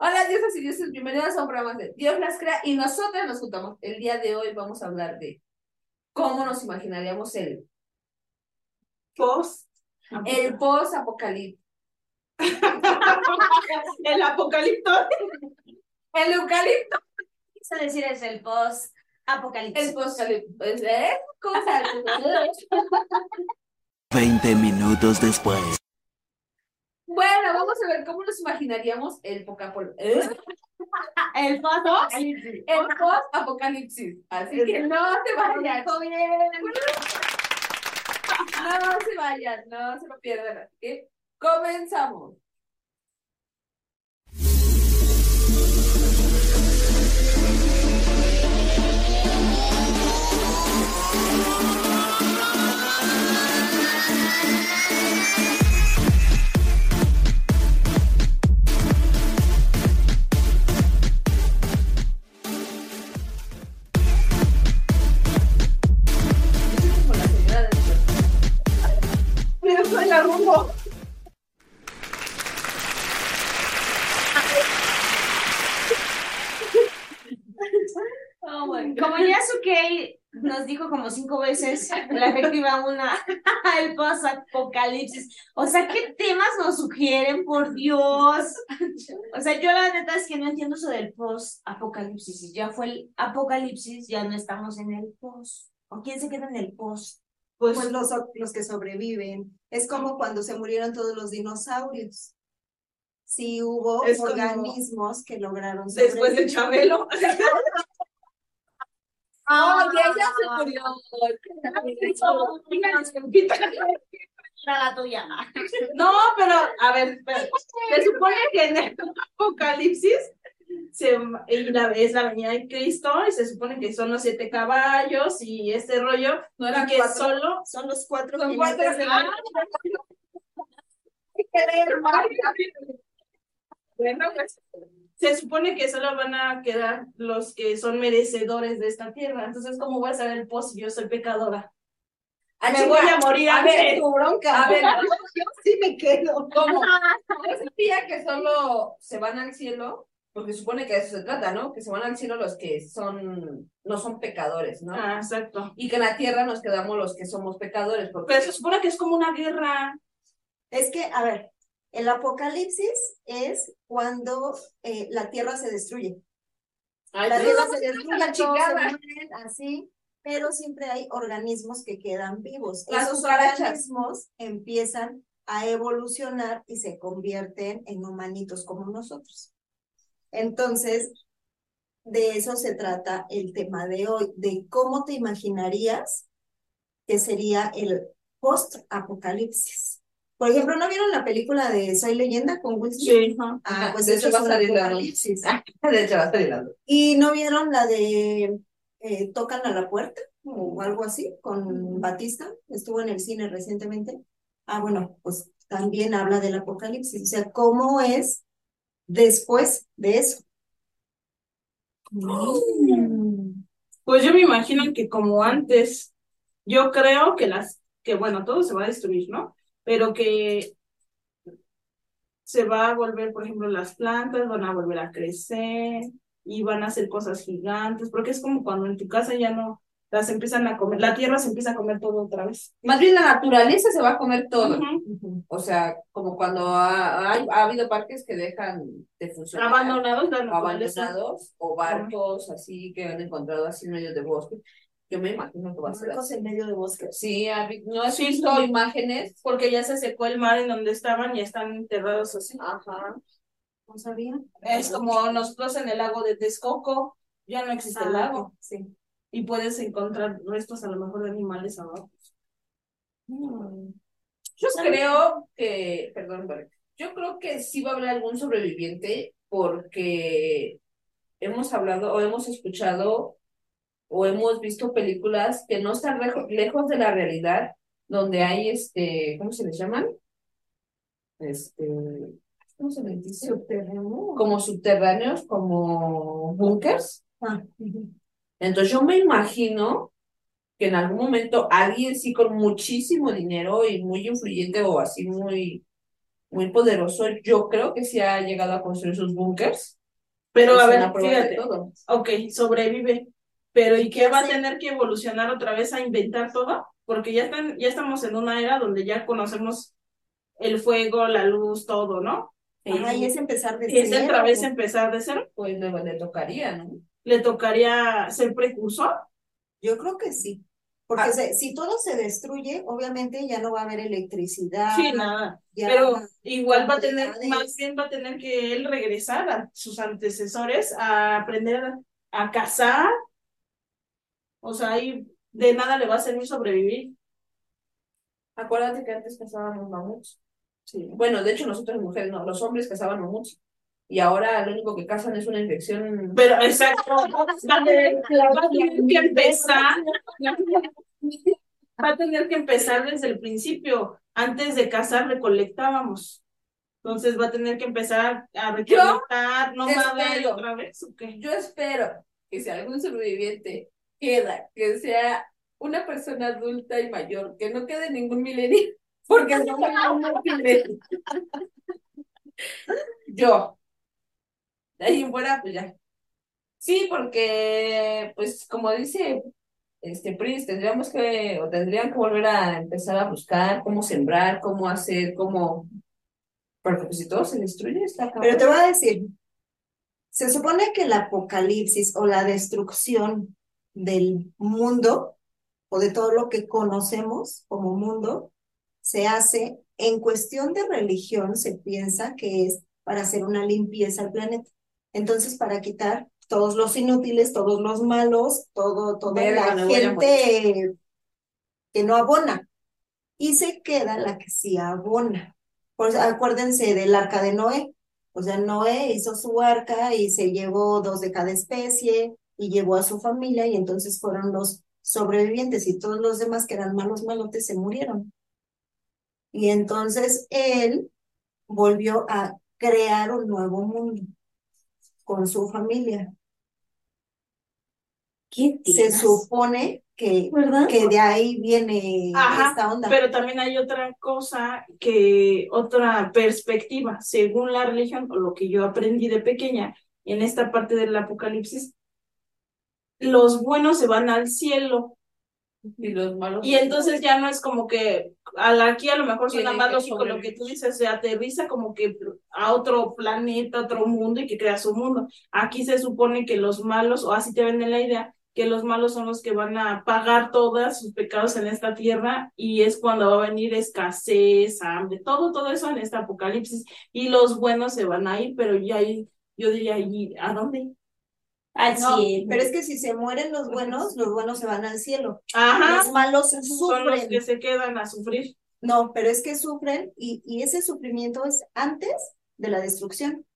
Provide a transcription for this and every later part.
Hola, dioses y dioses, bienvenidos a un programa de Dios las crea y nosotras nos juntamos. El día de hoy vamos a hablar de cómo nos imaginaríamos el, Post. el post-apocalipsis. El apocalipto. El eucalipto, Eso decir es el post apocalipsis. el post-apocalipsis. ¿Eh? Cosa. 20 minutos después. Bueno, vamos a ver cómo nos imaginaríamos el pocapol- ¿eh? El post apocalipsis. el post-apocalipsis. Así que no se vayan. No se vayan, no se lo pierdan. Así que comenzamos. Veces, la efectiva una, el post apocalipsis. O sea, ¿qué temas nos sugieren, por Dios? O sea, yo la neta es que no entiendo eso del post apocalipsis. Si ya fue el apocalipsis, ya no estamos en el post. ¿O quién se queda en el post? Pues, Pues los, los que sobreviven. Es como cuando se murieron todos los dinosaurios. Sí hubo Es como- organismos que lograron después de sobrevivir. Chabelo. ¡Ay, ella se murió! Era la tuya. No, pero, a ver, se supone que en el apocalipsis se, la, es la venida de Cristo y se supone que son los siete caballos y este rollo, No y eran que cuatro. solo Son los cuatro Son cuatro. Bueno, pues, se supone que solo van a quedar los que son merecedores de esta tierra. Entonces, ¿cómo voy a saber el post si yo soy pecadora? Ah, Me voy a morir A ver. Tu bronca. A ver, yo sí me quedo. ¿cómo? Sabía que solo se van al cielo, porque supone que de eso se trata, ¿no? Que se van al cielo los que son, no son pecadores, ¿no? Ah, exacto. Y que en la tierra nos quedamos los que somos pecadores, porque Pero se supone que es como una guerra. Es que, a ver, el apocalipsis es cuando eh, la tierra se destruye. Ay, La no, tierra se no, destruye, la todos se chingada. mueren así, pero siempre hay organismos que quedan vivos. Las Esos cucarachas. organismos empiezan a evolucionar y se convierten en humanitos como nosotros. Entonces, de eso se trata el tema de hoy, de cómo te imaginarías que sería el post-apocalipsis. Por ejemplo, ¿no vieron la película de Soy Leyenda con Will Smith? Sí. ajá. Ah, pues de hecho va a salir la apocalipsis. De hecho, va a salir la ¿Y no vieron la de eh, Tocan a la puerta o algo así con Batista? Estuvo en el cine recientemente. Ah, bueno, pues también habla del apocalipsis, o sea, cómo es después de eso. Pues yo me imagino que como antes, yo creo que las, que bueno, todo se va a destruir, ¿no? Pero que se va a volver, por ejemplo, las plantas van a volver a crecer y van a hacer cosas gigantes, porque es como cuando en tu casa ya no las empiezan a comer, la tierra se empieza a comer todo otra vez. Más bien la naturaleza se va a comer todo. O sea, como cuando ha, habido parques que dejan de funcionar. Abandonados la naturaleza. abandonados o barcos así que han encontrado así en medio de bosque. Yo me imagino que va a ser así. en medio de bosques. Sí, ¿has- ¿no has visto sí. imágenes? Porque ya se secó el mar en donde estaban y están enterrados así. Ajá. ¿No sabía? Es como nosotros en el lago de Texcoco, ya no existe el Ah, lago. Sí. y puedes encontrar restos a lo mejor de animales abajo. Yo creo que, perdón, yo creo que sí va a haber algún sobreviviente porque hemos hablado o hemos escuchado o hemos visto películas que no están lejos de la realidad, donde hay este, ¿cómo se les llaman? Este, ¿cómo se les dice? Subterráneo. Como subterráneos, como búnkers. Ah. Entonces yo me imagino que en algún momento alguien sí con muchísimo dinero y muy influyente o así muy muy poderoso, yo creo que sí ha llegado a construir sus búnkers. Pero Es a ver, fíjate, todo. ok, sobrevive, pero ¿y qué va a tener que evolucionar otra vez a inventar todo? Porque ya están, ya estamos en una era donde ya conocemos el fuego, la luz, todo, ¿no? Ajá, y es empezar de Y es cero. otra vez empezar de cero. Pues le, le tocaría, ¿no? Le tocaría ser precursor. Yo creo que sí. Porque Ah. se- si todo se destruye, obviamente ya no va a haber electricidad. Sí, nada. Pero igual va a tener, más bien va a tener que él regresar a sus antecesores a aprender a cazar. O sea, ahí de nada le va a servir sobrevivir. Acuérdate que antes cazábamos mamuts. Sí. Bueno, de hecho nosotros mujeres no, los hombres cazaban mamuts. Y ahora lo único que cazan es una infección. Pero exacto, va a tener, va a tener que empezar, va a tener que empezar desde el principio. Antes de cazar recolectábamos. Entonces va a tener que empezar a recolectar, no va a otra vez, ¿o qué? Yo espero que si algún sobreviviente queda, que sea una persona adulta y mayor, que no quede ningún milenio, porque no entender. Yo. De ahí en fuera, pues ya. Sí, porque, pues, como dice este tendríamos que, o tendrían que volver a empezar a buscar cómo sembrar, cómo hacer, cómo. Porque pues si todo se destruye, está Pero te voy a decir, se supone que el apocalipsis o la destrucción del mundo o de todo lo que conocemos como mundo se hace en cuestión de religión, se piensa que es para hacer una limpieza al planeta. Entonces, para quitar todos los inútiles, todos los malos, todo, toda Verga, la gente que no abona. Y se queda la que sí abona. Pues acuérdense del arca de Noé. O sea, Noé hizo su arca y se llevó dos de cada especie y llevó a su familia y entonces fueron los sobrevivientes y todos los demás que eran malos malotes se murieron. Y entonces él volvió a crear un nuevo mundo con su familia. ¿Qué Se supone que, ¿Verdad? que de ahí viene Ajá, esta onda. Pero también hay otra cosa que, otra perspectiva, según la religión o lo que yo aprendí de pequeña en esta parte del apocalipsis, los buenos se van al cielo Y los malos. y entonces ya no es como que a la- aquí a lo mejor suena más lógico lo que tú dices, se aterriza como que a otro planeta, otro mundo y que crea su mundo. Aquí se supone que los malos, o así te venden la idea, que los malos son los que van a pagar todos sus pecados en esta tierra y es cuando va a venir escasez, hambre, todo, todo eso en este apocalipsis y los buenos se van a ir, pero ya ahí, yo diría, ¿y a dónde? Al No, cielo. pero es que si se mueren los buenos, los buenos se van al cielo. Ajá, Los malos son los sufren. que se quedan a sufrir. No, pero es que sufren y, y ese sufrimiento es antes de la destrucción.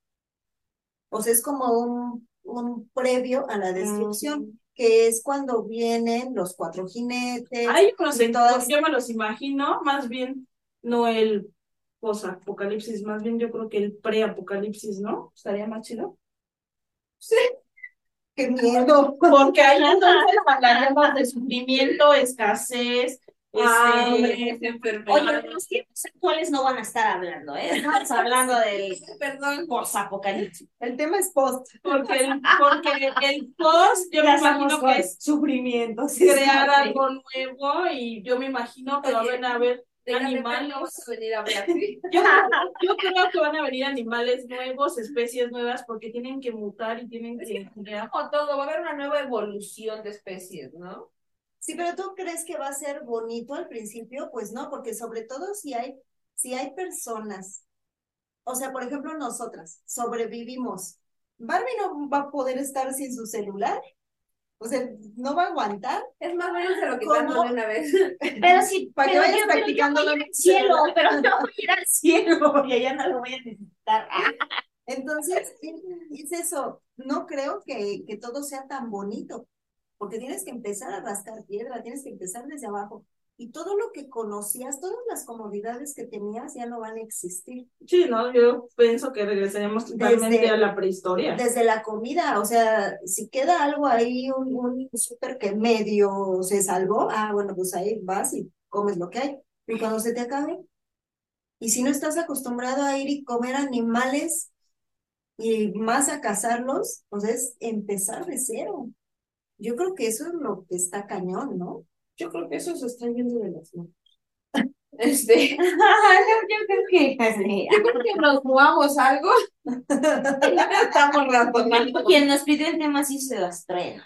O sea, es como un, un previo a la destrucción, que es cuando vienen los cuatro jinetes. Ay, yo, no sé, todas- yo me los imagino, más bien, no el post-apocalipsis, más bien yo creo que el pre-apocalipsis, ¿no? Estaría más chido. ¡Qué miedo! Porque ahí entonces hablaríamos de sufrimiento, escasez, Ah, este, enfermedad. Oye, los tiempos actuales no van a estar hablando, ¿eh? Estamos hablando del Perdón. post-apocalipsis. El tema es post. porque el, porque el post, yo me Ya imagino que es sufrimiento. sí, crear sí. algo nuevo y yo me imagino que Oye, van a haber animales. Yo, yo creo que van a venir animales nuevos, especies nuevas, porque tienen que mutar y tienen que crear. Como todo, va a haber una nueva evolución de especies, ¿no? Sí, pero ¿tú crees que va a ser bonito al principio? Pues no, porque sobre todo si hay, si hay personas, o sea, por ejemplo, nosotras sobrevivimos. Barbie no va a poder estar sin su celular, o sea, no va a aguantar. Es más, bueno, se lo quitando de una vez. Pero sí, Para que vayas yo- pero yo practicando voy ir al cielo, pero no voy a ir al cielo y allá no lo voy a necesitar. Entonces, es eso, no creo que, que todo sea tan bonito, porque tienes que empezar a rascar piedra, tienes que empezar desde abajo. Y todo lo que conocías, todas las comodidades que tenías ya no van a existir. Sí, no, yo pienso que regresaremos totalmente Desde- a la prehistoria. Desde la comida, o sea, si queda algo ahí, un, un súper que medio se salvó, ah, bueno, pues ahí vas y comes lo que hay. Y cuando se te acabe, Y si no estás acostumbrado a ir y comer animales y más a cazarlos, pues es empezar de cero. Yo creo que eso es lo que está cañón, ¿no? Yo creo que eso se está yendo de las manos. Este, yo creo que yo creo que nos jugamos algo. Estamos razonando. quien nos pidió el tema sí se las trae.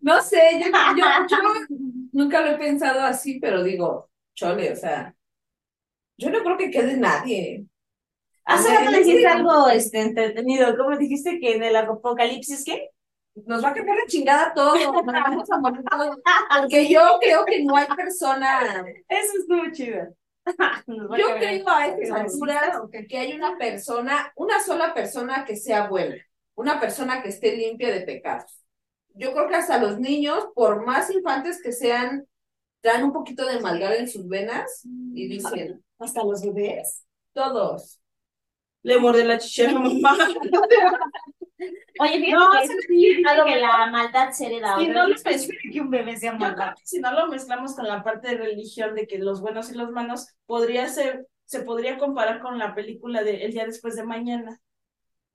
No sé, yo, yo, yo nunca lo he pensado así, pero digo, chole, o sea, yo no creo que quede nadie. Hace Oye, rato dijiste algo este, entretenido. ¿Cómo dijiste que en el apocalipsis qué? Nos va a cambiar la chingada todo, nos vamos a morir todos. Porque yo creo que no hay persona, Eso estuvo chido. Yo creo a estas ¿Racista alturas que hay una persona, una sola persona que sea buena, una persona que esté limpia de pecados. Yo creo que hasta los niños, por más infantes que sean, traen un poquito de maldad en sus venas y dicen, Hasta los bebés. todos. Le muerde la chichera a mamá. Oye, fíjate No, que, sí, la maldad se hereda. Sea, no es que un bebé sea que si no lo mezclamos con la parte de religión de que los buenos y los malos, podría ser, se podría comparar con la película de El día después de mañana,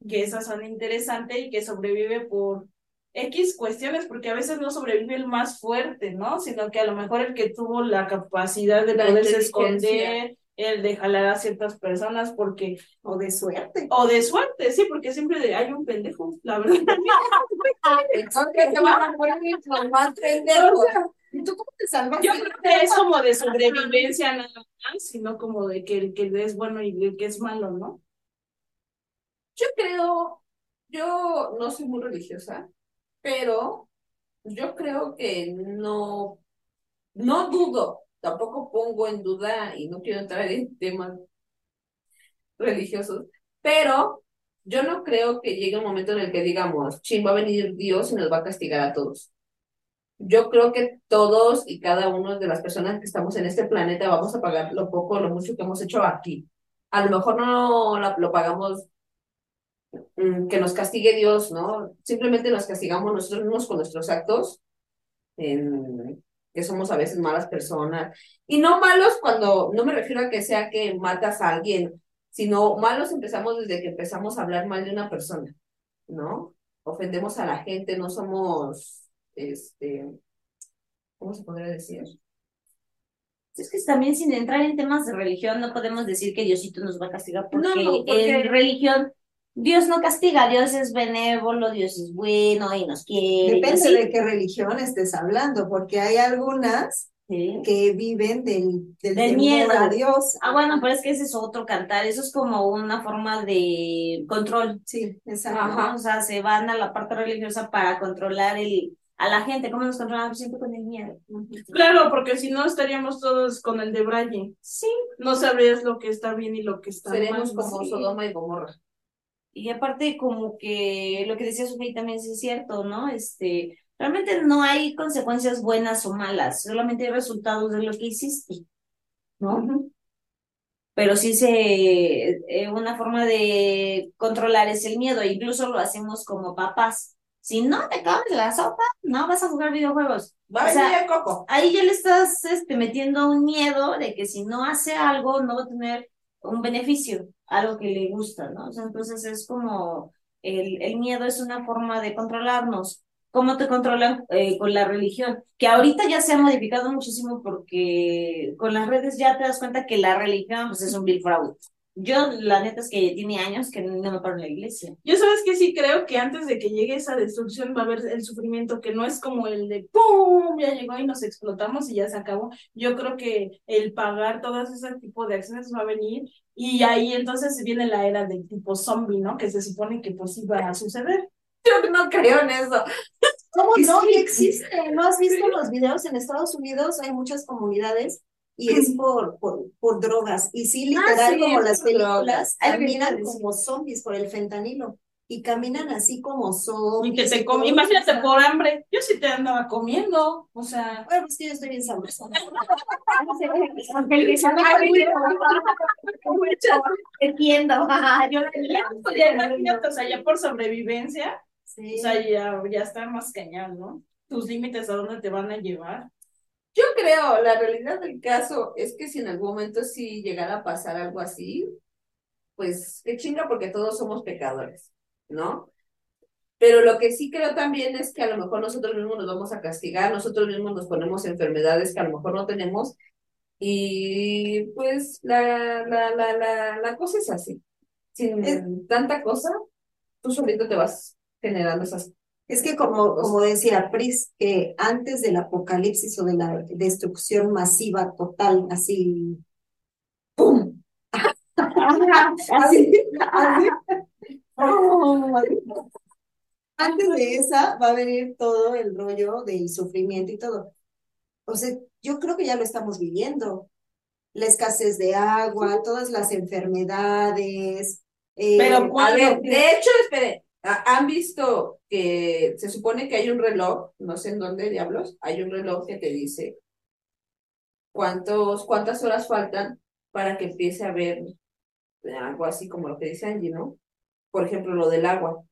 que esas son interesantes y que sobrevive por X cuestiones, porque a veces no sobrevive el más fuerte, ¿no? Sino que a lo mejor el que tuvo la capacidad de La poderse esconder, el de jalar a ciertas personas, porque, O de suerte. o de suerte, sí, porque siempre hay un pendejo, la verdad. Entonces te van a los más pendejos. ¿Y tú cómo te salvaste? Yo creo que es como de sobrevivencia nada más, sino como de que el que es bueno y el que es malo, ¿no? Yo creo, yo no soy muy religiosa, pero yo creo que no, no dudo, tampoco pongo en duda y no quiero entrar en temas religiosos, pero yo no creo que llegue un momento en el que digamos, chin, va a venir Dios y nos va a castigar a todos. Yo creo que todos y cada uno de las personas que estamos en este planeta vamos a pagar lo poco lo mucho que hemos hecho aquí. A lo mejor no lo pagamos mm, que nos castigue Dios, ¿no? Simplemente nos castigamos nosotros mismos con nuestros actos, que somos a veces malas personas. Y no malos cuando, no me refiero a que sea que matas a alguien, sino malos empezamos desde que empezamos a hablar mal de una persona, ¿no? Ofendemos a la gente, no somos, este, ¿cómo se podría decir? Es que también sin entrar en temas de religión no podemos decir que Diosito nos va a castigar porque, No, no, porque- en religión Dios no castiga, Dios es benévolo, Dios es bueno y nos quiere. Depende de qué religión estés hablando, porque hay algunas Sí. que viven del, del, miedo. a Dios. Ah, bueno, pero es que ese es otro cantar, eso es como una forma de control, Sí, exacto. Ajá. O sea, se van a la parte religiosa para controlar el, a la gente. ¿Cómo nos controlamos? Siempre con el miedo. Claro, porque si no estaríamos todos con el de Braille. Sí. No sabrías lo que está bien y lo que está Seremos mal. como sí. Sodoma y Gomorra. Y aparte, como que lo que decía Sofía también sí es cierto, ¿no? Este, realmente no hay consecuencias buenas o malas, solamente hay resultados de lo que hiciste, ¿no? Pero sí se, eh, una forma de controlar es el miedo, incluso lo hacemos como papás. Si no te comes la sopa, no vas a jugar videojuegos. Va O sea, coco. Ahí ya le estás este, metiendo un miedo de que si no hace algo, no va a tener un beneficio, algo que le gusta, ¿no? Entonces es como el, el miedo es una forma de controlarnos. ¿Cómo te controlan eh, con la religión? Que ahorita ya se ha modificado muchísimo porque con las redes ya te das cuenta que la religión pues, es un vil fraude. Yo, la neta es que tiene años que no me paro en la iglesia. Yo sabes que sí creo que antes de que llegue esa destrucción va a haber el sufrimiento que no es como el de ¡pum! ya llegó y nos explotamos y ya se acabó. Yo creo que el pagar todos ese tipo de acciones va a venir y ahí entonces viene la era del tipo zombie, ¿no? Que se supone que pues iba a suceder. Yo no creo en eso. ¿Cómo no? sí. Existe. ¿No has visto los videos en Estados Unidos? Hay muchas comunidades y es por, por, por drogas. Y sí, literal, sí, como las películas, caminan como zombies por el fentanilo. Y caminan así como zombies. Y que te todo. Imagínate por hambre. Yo sí te andaba comiendo. O sea, Bueno, pues que yo estoy bien sabrosa. Entiendo. Yo imagínate, o sea, ya por sobrevivencia, Sí. o sea, ya, ya está más cañón, ¿no? Tus límites a dónde te van a llevar. Yo creo, la realidad del caso es que si en algún momento sí llegara a pasar algo así, pues qué chinga porque todos somos pecadores, ¿no? Pero lo que sí creo también es que a lo mejor nosotros mismos nos vamos a castigar, nosotros mismos nos ponemos enfermedades que a lo mejor no tenemos y pues la, la, la, la, la cosa es así. Sin tanta cosa, tú solito te vas generando esas Es que como, como decía Pris, que antes del apocalipsis o de la destrucción masiva total, así, ¡pum! así, así. Antes de esa va a venir todo el rollo del sufrimiento y todo. O sea, yo creo que ya lo estamos viviendo. La escasez de agua, todas las enfermedades. eh, Pero A ¿cuándo? ver, de hecho, espere, ¿ha- ¿han visto que se supone que hay un reloj, no sé en dónde diablos, hay un reloj que te dice cuántos, cuántas horas faltan para que empiece a haber algo así como lo que dice Angie, ¿no? Por ejemplo, lo del agua.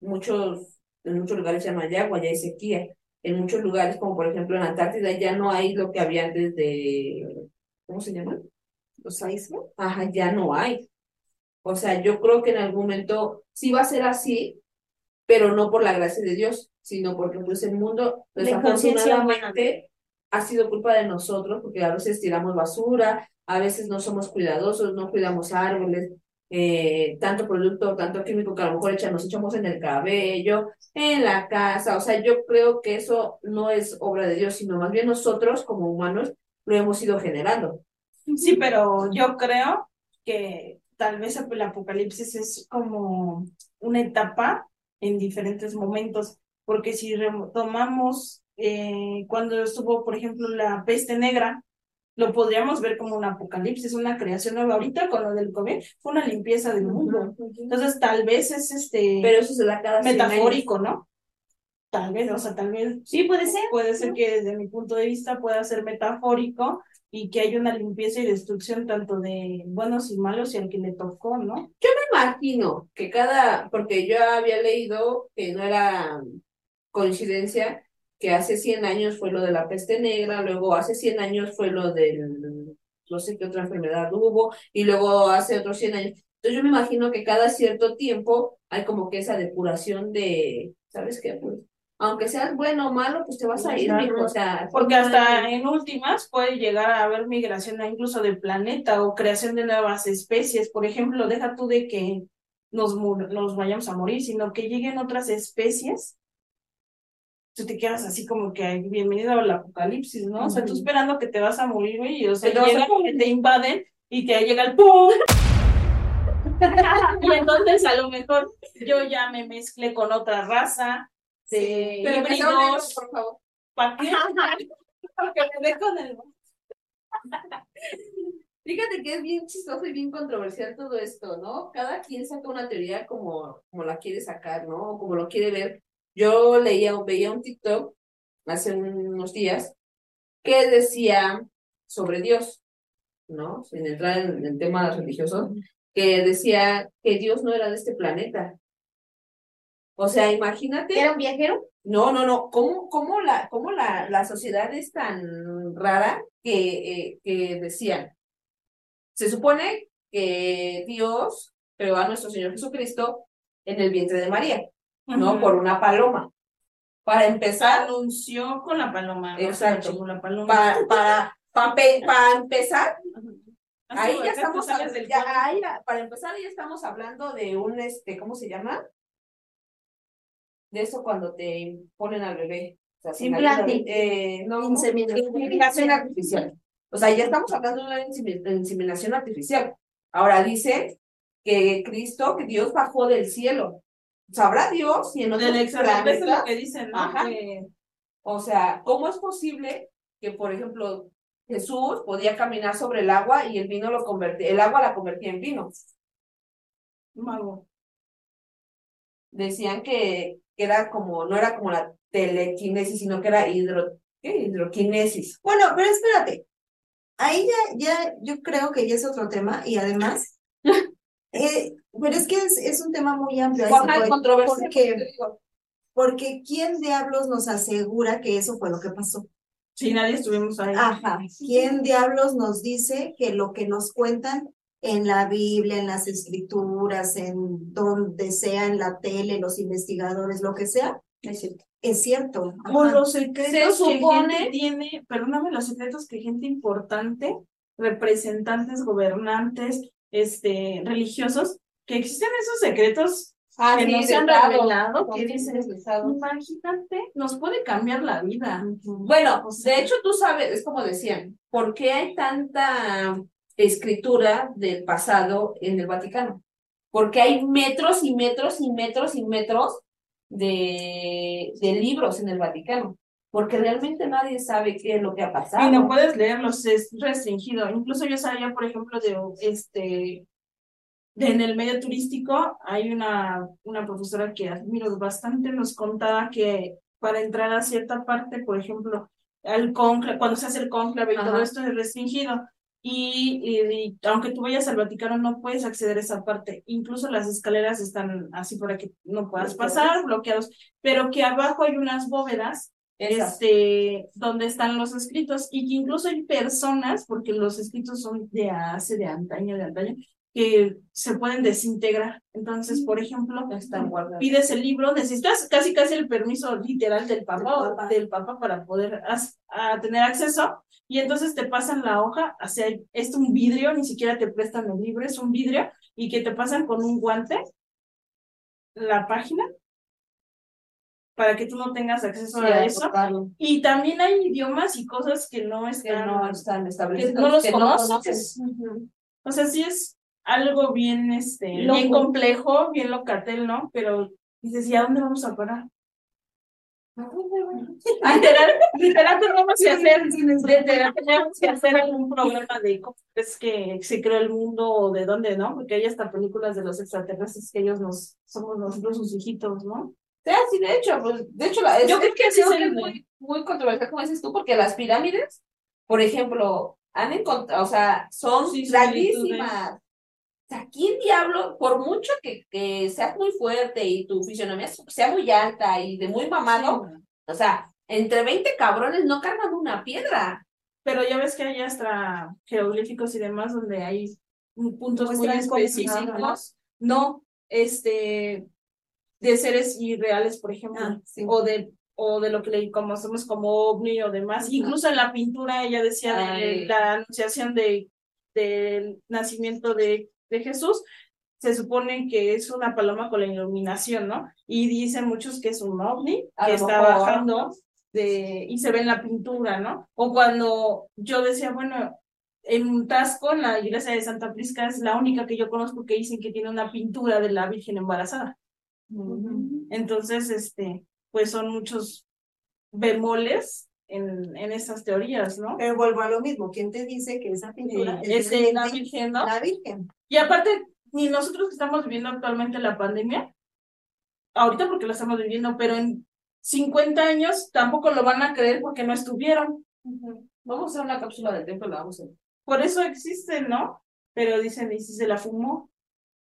Muchos, en muchos lugares ya no hay agua, ya hay sequía. En muchos lugares, como por ejemplo en Antártida, ya no hay lo que había antes de, ¿cómo se llama? los aíslos. Ajá, ya no hay. O sea, yo creo que en algún momento sí va a ser así, pero no por la gracia de Dios, sino porque pues el mundo desafortunadamente ha sido culpa de nosotros, porque a veces tiramos basura, a veces no somos cuidadosos, no cuidamos árboles, eh, tanto producto, tanto químico que a lo mejor echa- nos echamos en el cabello, en la casa, o sea, yo creo que eso no es obra de Dios, sino más bien nosotros como humanos lo hemos ido generando. Sí, pero yo creo que tal vez el apocalipsis es como una etapa en diferentes momentos, porque si retomamos eh, cuando estuvo, por ejemplo, la peste negra, lo podríamos ver como un apocalipsis, una creación nueva. Ahorita con lo del COVID fue una limpieza del mundo. Entonces, tal vez es este Pero eso se da cada 100 años. metafórico, ¿no? Tal vez, o sea, tal vez Sí, puede ser. puede ser que desde mi punto de vista pueda ser metafórico y que hay una limpieza y destrucción tanto de buenos y malos y al que le tocó, ¿no? me imagino que cada, porque yo había leído que no era coincidencia que hace 100 años fue lo de la peste negra, luego hace 100 años fue lo del, no sé qué otra enfermedad hubo, y luego hace otros 100 años. Entonces yo me imagino que cada cierto tiempo hay como que esa depuración de, ¿sabes qué? Pues, aunque seas bueno o malo, pues te vas a ir, o sea, Porque hasta en últimas puede llegar a haber migración incluso del planeta o creación de nuevas especies. Por ejemplo, deja tú de que nos, nos vayamos a morir, sino que lleguen otras especies. Tú te quedas así como que "Ay, bienvenido al apocalipsis, ¿no? O sea, tú esperando que te vas a morir, y o sea, que te invaden y que llega el ¡pum! Y entonces a lo mejor yo ya me mezclé con otra raza de Pero por favor. ¿Para qué? Porque me dé con el... Fíjate que es bien chistoso y bien controversial todo esto, ¿no? Cada quien saca una teoría como, como la quiere sacar, ¿no? O como lo quiere ver. Yo leía o veía un TikTok hace unos días que decía sobre Dios, ¿no? Sin entrar en, en temas religiosos, que decía que Dios no era de este planeta. O sea, imagínate. ¿Era un viajero? No, no, no. ¿Cómo, cómo la, cómo la, la sociedad es tan rara que, eh, que decían? Se supone que Dios creó a nuestro Señor Jesucristo en el vientre de María, ¿no? Por una paloma. Para empezar, Anunció con la paloma. ¿no? Exacto. Con la paloma. para, para, para, pe- para empezar, Así, ahí ya estamos, ya, ahí, para empezar, ya estamos hablando de un, este, ¿cómo se llama? De eso cuando te ponen al bebé. O sea, sin Implante. eh, no, Inseminación. artificial. O sea, ya estamos hablando de una insemi- inseminación artificial. Ahora dice que Cristo, que Dios bajó del cielo. Sabrá Dios y en otros es lo planetas. que dicen, ¿no? Ajá. Que- O sea, ¿cómo es posible que, por ejemplo, Jesús podía caminar sobre el agua y el vino lo convertía, el agua la convertía en vino? mago. Decían que, que era como, no era como la telequinesis, sino que era hidro, ¿qué? hidroquinesis. Bueno, pero espérate. Ahí ya, ya, yo creo que ya es otro tema y además, eh, pero es que es, es un tema muy amplio. ahí controversia, porque, porque ¿quién diablos nos asegura que eso fue lo que pasó? Sí, nadie estuvimos ahí. Ajá. ¿Quién diablos nos dice que lo que nos cuentan en la Biblia, en las escrituras, en donde sea, en la tele, los investigadores, lo que sea, Es cierto. es cierto? O los secretos Se que supone- gente tiene, perdóname, los secretos que gente importante, representantes, gobernantes, este, religiosos, que existen esos secretos Ah, que sí, no se han revelado, que dices, imagínate, nos puede cambiar la vida. Bueno, O sea, de hecho tú sabes, es como decían, ¿por qué hay tanta escritura del pasado en el Vaticano? Porque hay metros y metros y metros y metros de, de libros en el Vaticano. Porque realmente nadie sabe qué es lo que ha pasado. Y no puedes leerlos, es restringido. Incluso yo sabía, por ejemplo, de este, en el medio turístico, hay una, una profesora que admiro bastante, nos contaba que para entrar a cierta parte, por ejemplo, al conclave, cuando se hace el conclave y todo esto es restringido. Y, y- y aunque tú vayas al Vaticano, no puedes acceder a esa parte. Incluso las escaleras están así para que no puedas pasar, bloqueados, pero que abajo hay unas bóvedas Esas. este, donde están los escritos y que incluso hay personas, porque los escritos son de hace, de antaño, de antaño, que se pueden desintegrar. Entonces, por ejemplo, Están pides el libro, necesitas casi casi el permiso literal del papá del papá para poder as- a tener acceso y entonces te pasan la hoja, o sea, es un vidrio, ni siquiera te prestan el libro, es un vidrio y que te pasan con un guante la página para que tú no tengas acceso Sí, a eso. tocarlo, Y también hay idiomas y cosas que no que están, no están establecidos. no los que conoces. O sea, sí es algo bien, este, bien complejo, bien locatel, ¿no? Pero dices, ¿y a dónde vamos a parar? Literal, literal tenemos que hacer, literal tenemos que hacer algún programa de cómo es que se creó el mundo o de dónde, ¿no? Porque hay hasta películas de los extraterrestres que ellos nos, somos nosotros sus hijitos, ¿no? Sí, sí, de hecho, pues, de hecho, la, Yo es- creo que se que es muy, muy controversial, como dices tú, porque las pirámides, por ejemplo, han encontrado, o sea, son Sí, grandísimas. Sea, ¿quién diablo, por mucho que, que seas muy fuerte y tu fisionomía sea muy alta y de muy mamado, o sea, entre 20 cabrones no cargan una piedra. Pero ya ves que hay hasta jeroglíficos y demás donde hay puntos muy Muestran cómo- específicos. No, este, de seres irreales, por ejemplo. Ah, sí. o de o de lo que le conocemos como ovni o demás. Incluso en la pintura ella decía de la anunciación de del nacimiento de, de Jesús, se supone que es una paloma con la iluminación, ¿no? Y dicen muchos que es un ovni A que está mejor. bajando de y se ve en la pintura, ¿no? O cuando yo decía, bueno, en Tasco, en la iglesia de Santa Prisca, es la única que yo conozco que dicen que tiene una pintura de la Virgen embarazada. Entonces, este, pues son muchos bemoles en, en esas teorías, ¿no? Pero vuelvo a lo mismo. ¿Quién te dice que esa pintura Eh, es de la Virgen, ¿no? la Virgen? Y aparte, ni nosotros que estamos viviendo actualmente la pandemia, ahorita porque la estamos viviendo, pero en 50 años tampoco lo van a creer porque no estuvieron. Vamos a hacer una cápsula del tiempo y la vamos a hacer. Por eso existen, ¿no? Pero dicen, ¿y si se la fumó?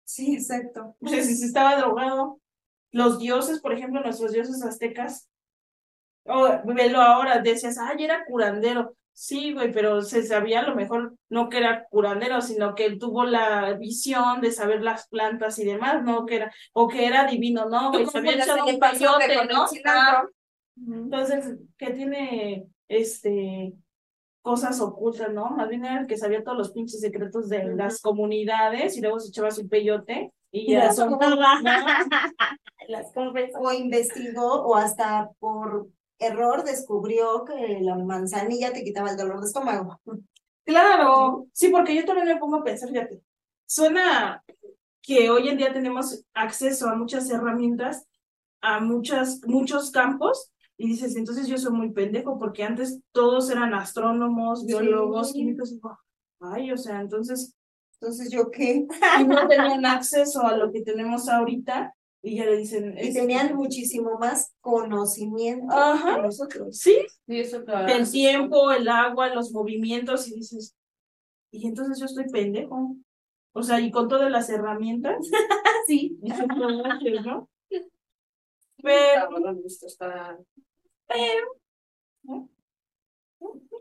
Sí, exacto. O sea, si se estaba drogado. Los dioses, por ejemplo, nuestros dioses aztecas, oh, velo ahora, decías, ay, era curandero. Sí, güey, pero se sabía a lo mejor no que era curandero, sino que él tuvo la visión de saber las plantas y demás, no que era, o que era divino, no, güey, se había echado un con ¿no? Entonces, que tiene este cosas ocultas, ¿no? Más bien era el que sabía todos los pinches secretos de las comunidades y luego se echaba su peyote y Y ya la son soltaba. Las confesó. O investigó o hasta por error descubrió que la manzanilla te quitaba el dolor de estómago. Claro, sí, porque yo también me pongo a pensar, fíjate, suena que hoy en día tenemos acceso a muchas herramientas, a muchas, muchos campos, y dices, entonces yo soy muy pendejo, porque antes todos eran astrónomos, biólogos, Sí. químicos, y digo, ay, o sea, entonces, Entonces, ¿yo qué? y no tenían acceso a lo que tenemos ahorita, y ya le dicen, Y es- tenían muchísimo más conocimiento Ajá. que nosotros. sí, Sí, eso claro. del tiempo, el agua, los movimientos, y dices, y entonces yo estoy pendejo. O sea, y con todas las herramientas, Sí. "No manches, ¿no? Pero, está-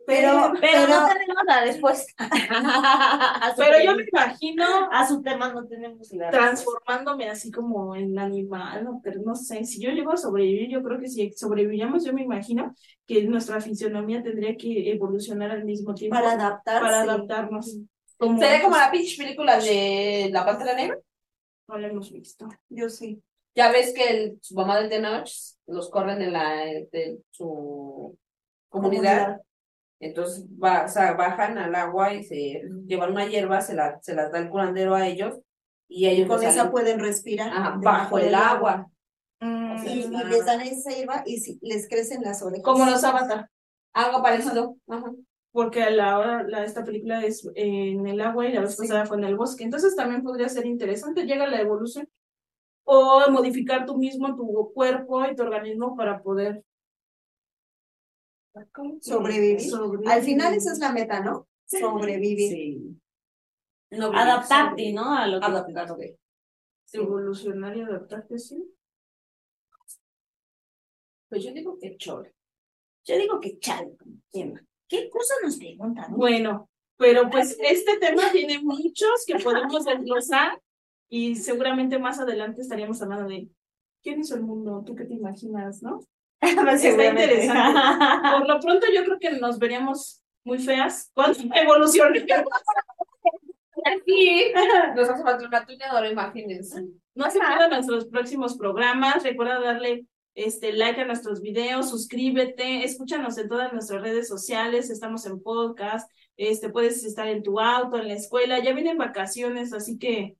Pero, Pero, pero, no tenemos la respuesta. Pero yo me imagino A su tema no tenemos la respuesta. transformándome así como en animal, ¿no? pero no sé, si yo llego a sobrevivir, yo creo que si sobreviviríamos, yo me imagino que nuestra fisionomía tendría que evolucionar al mismo tiempo para adaptarse. para adaptarnos. Como Sería como la pinche película de La Pantera Negra. no la hemos visto. Yo sí. Ya ves que el, su mamá del Tenoch los corren en la de su comunidad. Entonces va, o sea, bajan al agua y se llevan una hierba, se, la, se las da el curandero a ellos y ellos Con esa pueden respirar. ajá, bajo el agua. Mm, Y, y les dan esa hierba y si- les crecen las orejas. como los avatar, Algo parecido. Ajá. porque a la hora, la, esta película es en el agua y la vez Sí. pasada fue en el bosque, entonces también podría ser interesante, llega la evolución o modificar tú mismo tu cuerpo y tu organismo para poder Sobrevivir. sobrevivir. Al final esa es la meta, ¿no? Sobrevivir. Sí. No, Adaptarte, ¿no? A lo que Adaptarte. evolucionar y adaptarte, sí. Pues yo digo que chore. Yo digo que chale, tema. ¿Qué cosa nos preguntan? no? Bueno, pero pues este tema tiene muchos que podemos desglosar y seguramente más adelante estaríamos hablando de quién hizo el mundo, tú qué te imaginas, ¿no? Está Seguramente. interesante. Por lo pronto yo creo que nos veríamos muy feas cuando evolucione. Aquí nos hace falta una tuneadora, imagínense. No se pierdan nuestros próximos programas. Recuerda darle este like a nuestros videos, suscríbete, escúchanos en todas nuestras redes sociales, estamos en podcast, este puedes estar en tu auto, en la escuela, ya vienen vacaciones, así que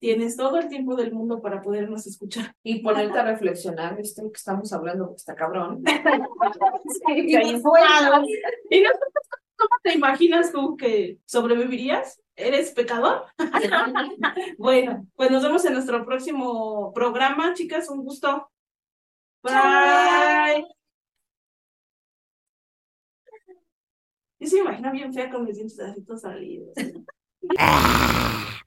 tienes todo el tiempo del mundo para podernos escuchar. Y ponerte a reflexionar, esto que estamos hablando, está cabrón. Y informado. ¿Y no, cómo te imaginas tú que sobrevivirías? ¿Eres pecador? Bueno, pues nos vemos en nuestro próximo programa, chicas, un gusto. Bye. Yo se me imagino bien fea con mis dientes así todos salidos.